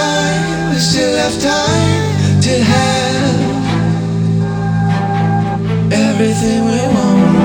time, we still have time to have everything we want.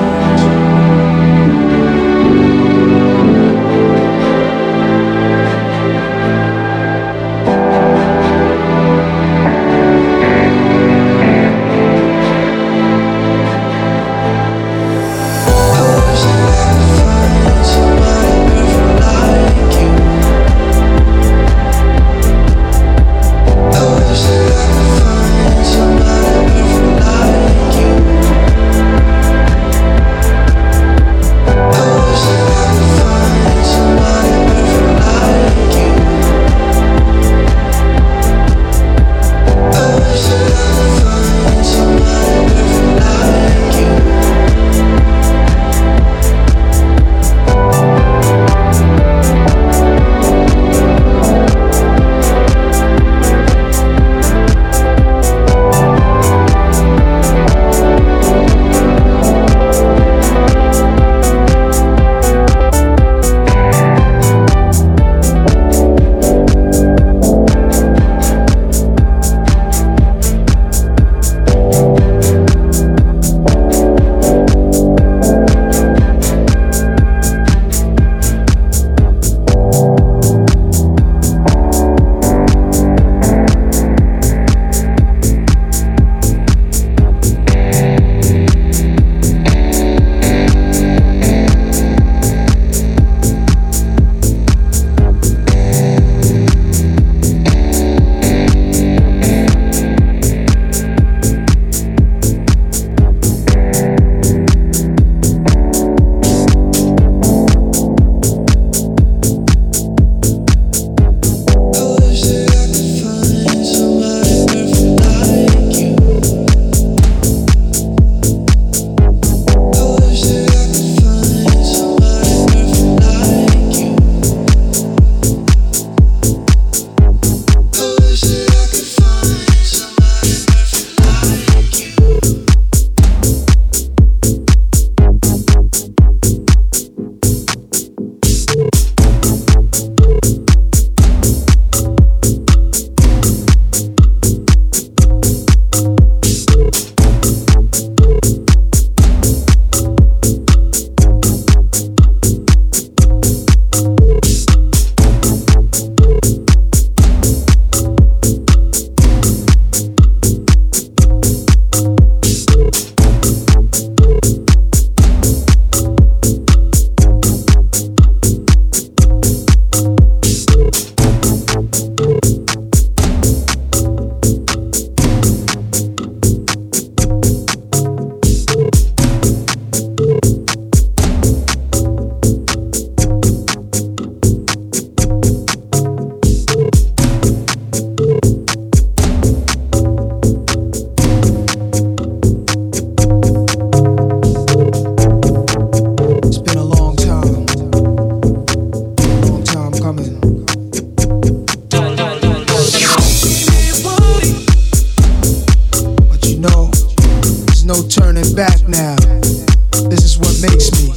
me.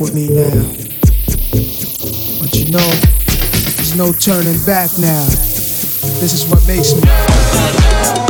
With me now. But you know, there's no turning back now. This is what makes me.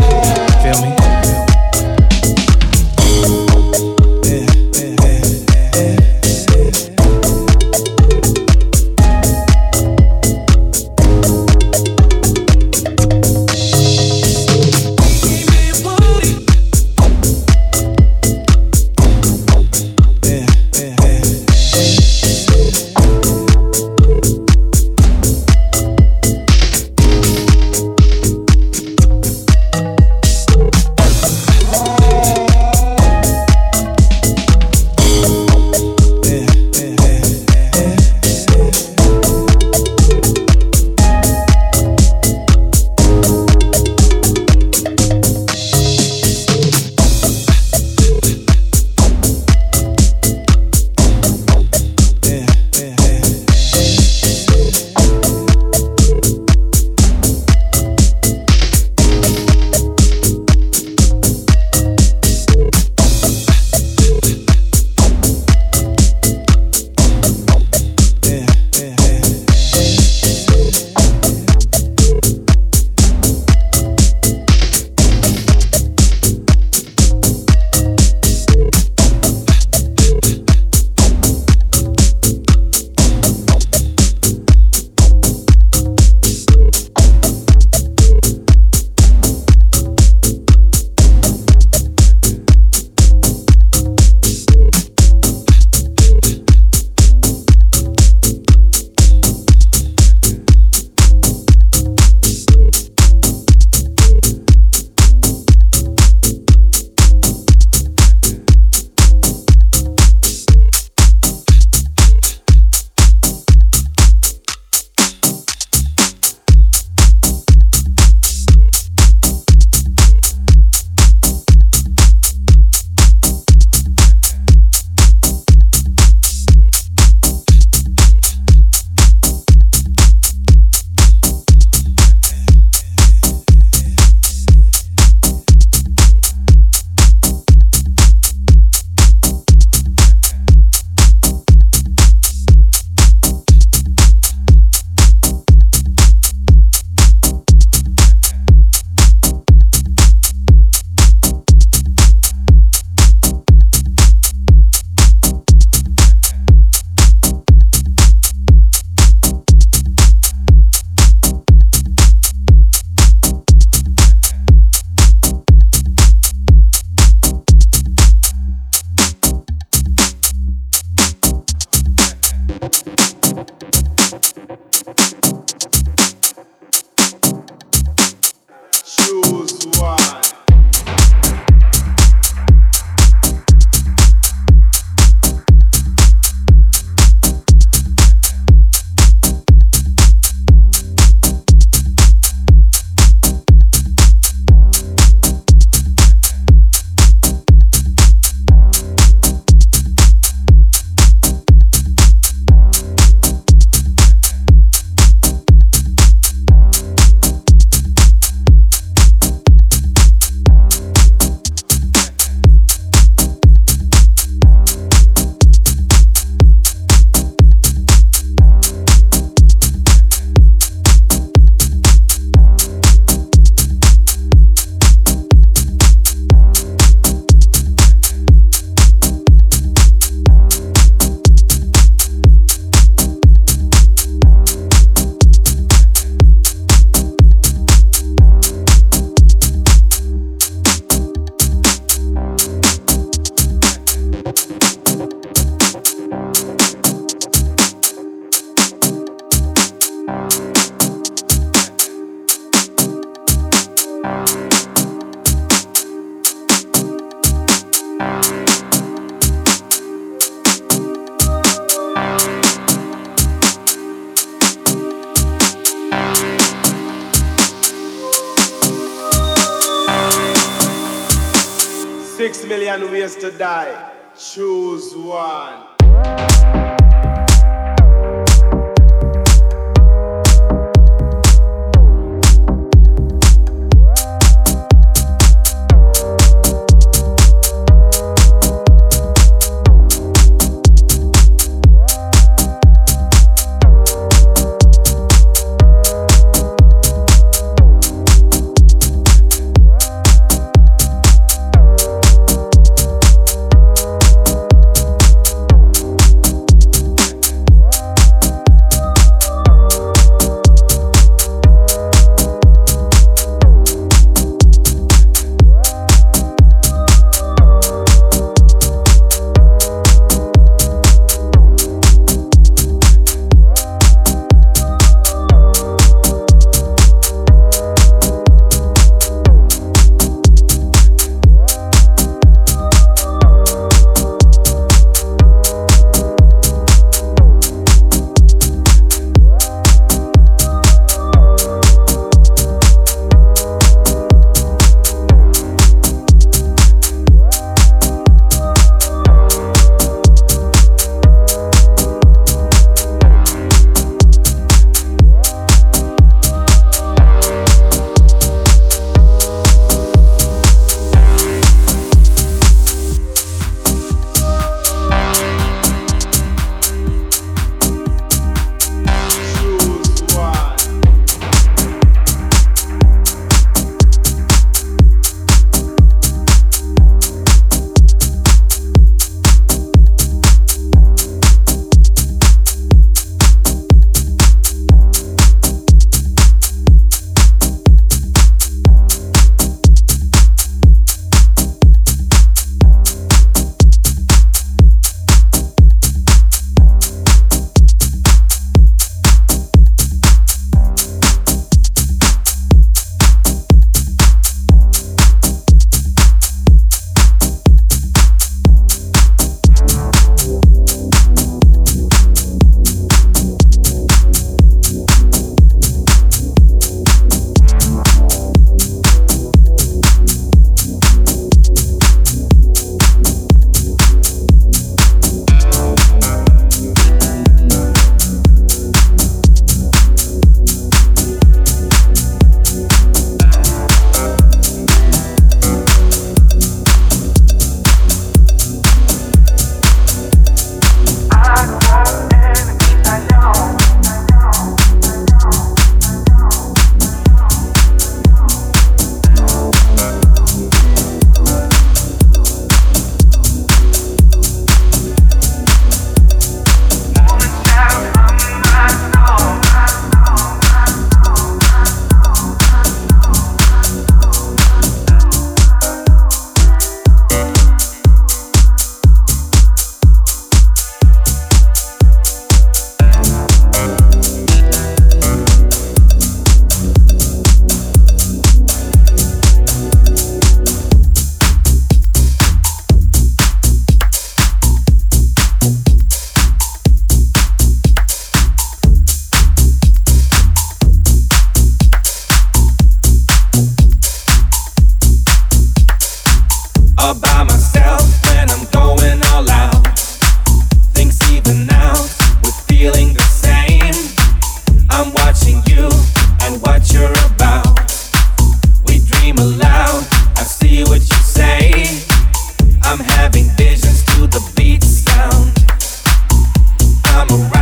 I'm a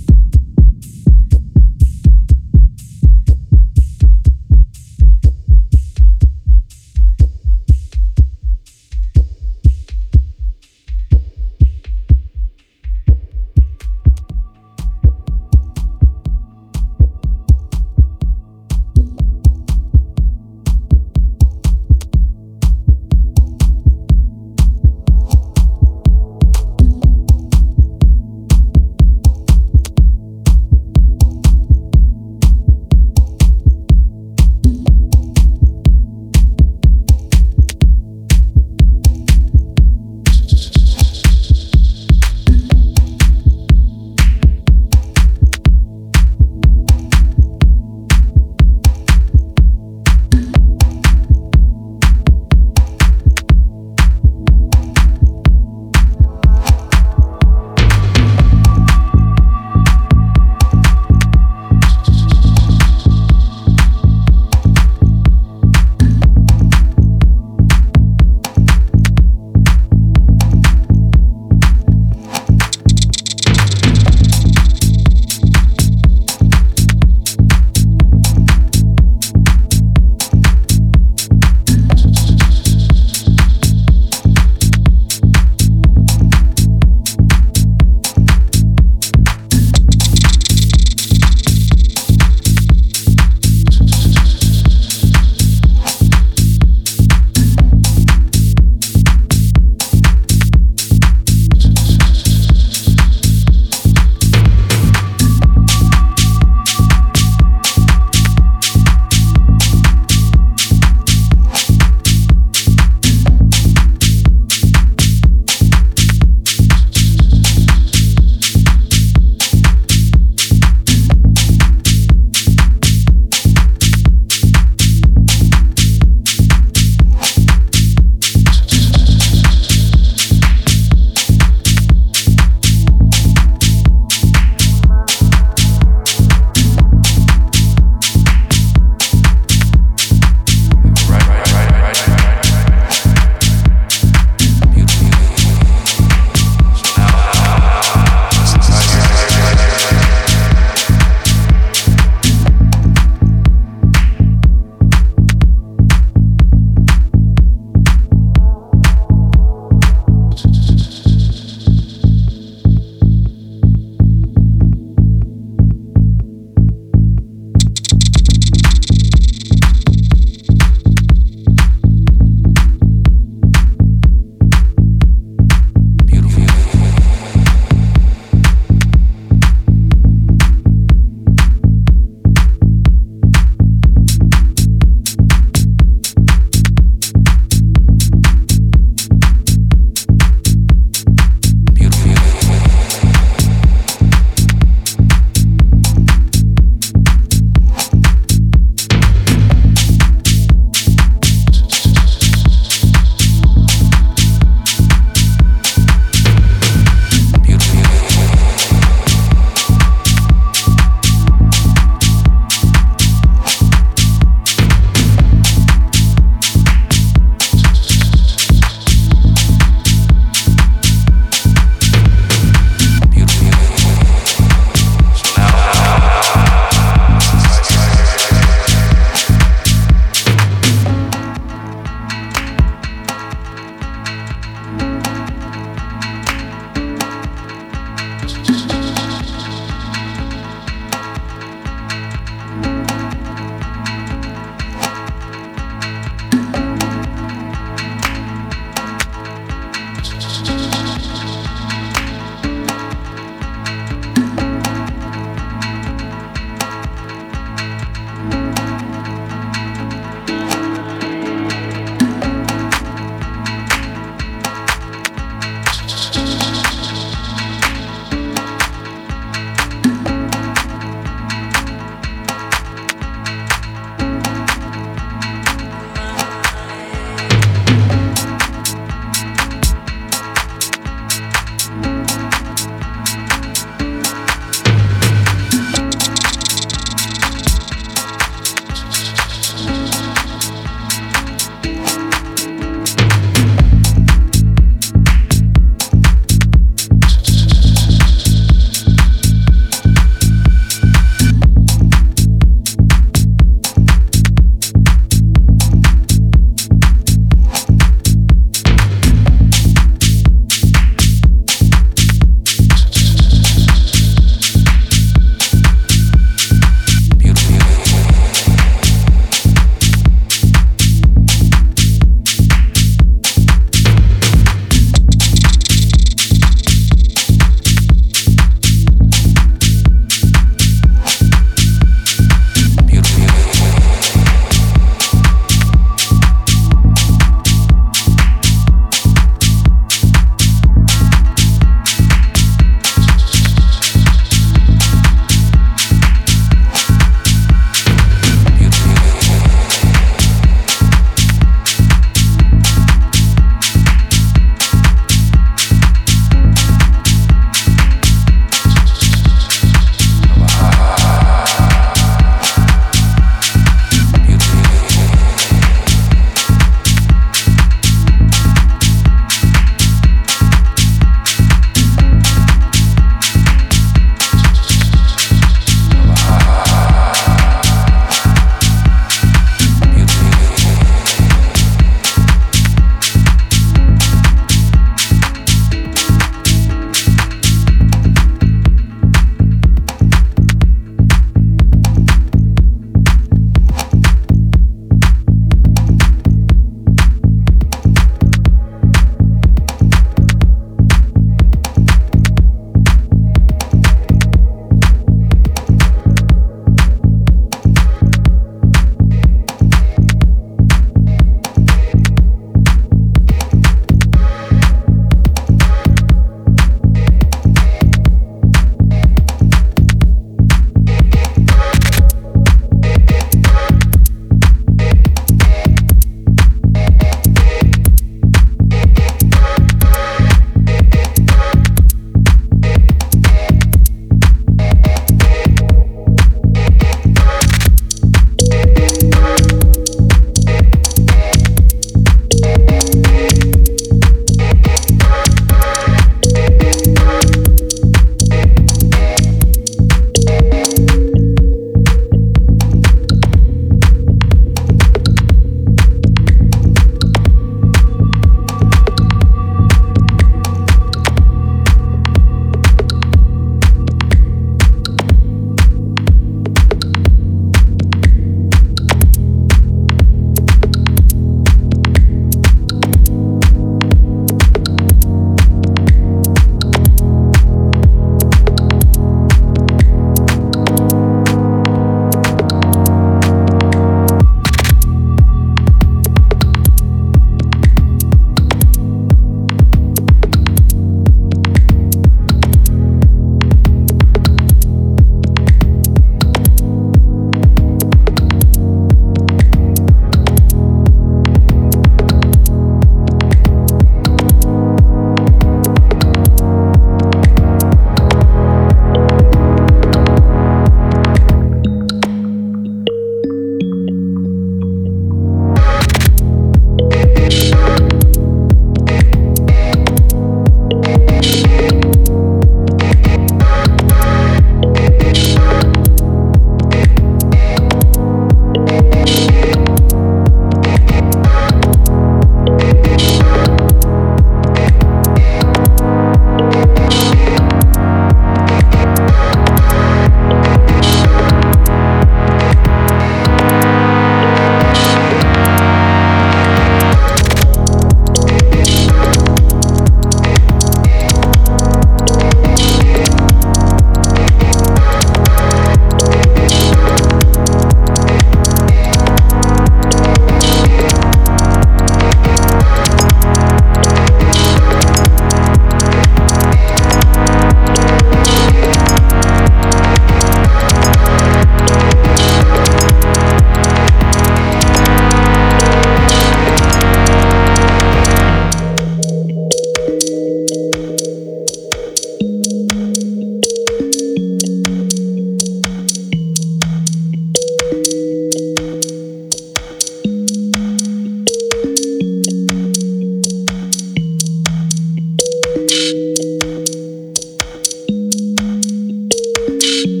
you